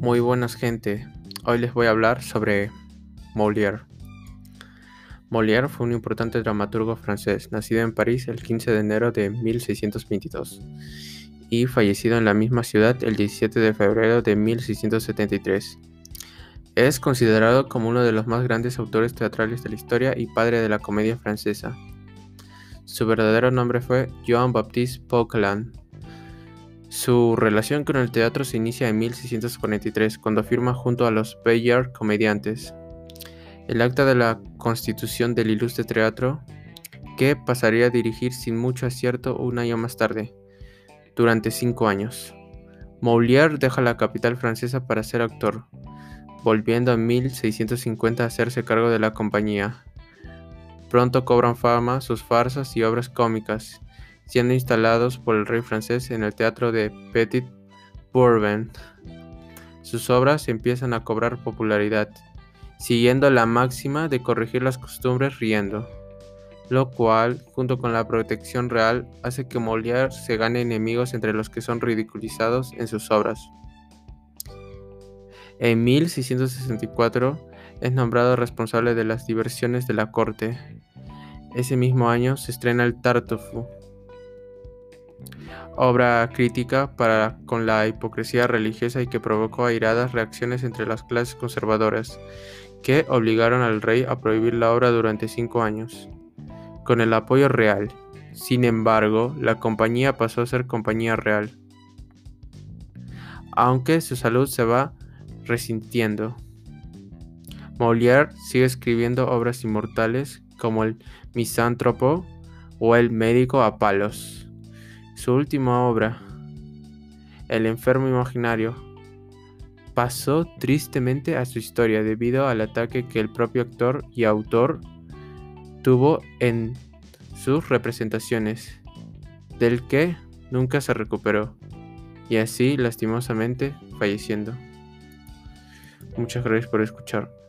Muy buenas gente, hoy les voy a hablar sobre Molière. Molière fue un importante dramaturgo francés, nacido en París el 15 de enero de 1622 y fallecido en la misma ciudad el 17 de febrero de 1673. Es considerado como uno de los más grandes autores teatrales de la historia y padre de la comedia francesa. Su verdadero nombre fue Jean-Baptiste Poquelin su relación con el teatro se inicia en 1643, cuando firma junto a los Bayard Comediantes el acta de la constitución del ilustre teatro, que pasaría a dirigir sin mucho acierto un año más tarde, durante cinco años. Molière deja la capital francesa para ser actor, volviendo en 1650 a hacerse cargo de la compañía. Pronto cobran fama sus farsas y obras cómicas, siendo instalados por el rey francés en el teatro de Petit Bourbon. Sus obras empiezan a cobrar popularidad, siguiendo la máxima de corregir las costumbres riendo, lo cual, junto con la protección real, hace que Molière se gane enemigos entre los que son ridiculizados en sus obras. En 1664 es nombrado responsable de las diversiones de la corte. Ese mismo año se estrena el Tartuffe, obra crítica para con la hipocresía religiosa y que provocó airadas reacciones entre las clases conservadoras, que obligaron al rey a prohibir la obra durante cinco años, con el apoyo real. Sin embargo, la compañía pasó a ser compañía real, aunque su salud se va resintiendo. Molière sigue escribiendo obras inmortales como El Misántropo o El Médico a Palos. Su última obra, El enfermo imaginario, pasó tristemente a su historia debido al ataque que el propio actor y autor tuvo en sus representaciones, del que nunca se recuperó, y así lastimosamente falleciendo. Muchas gracias por escuchar.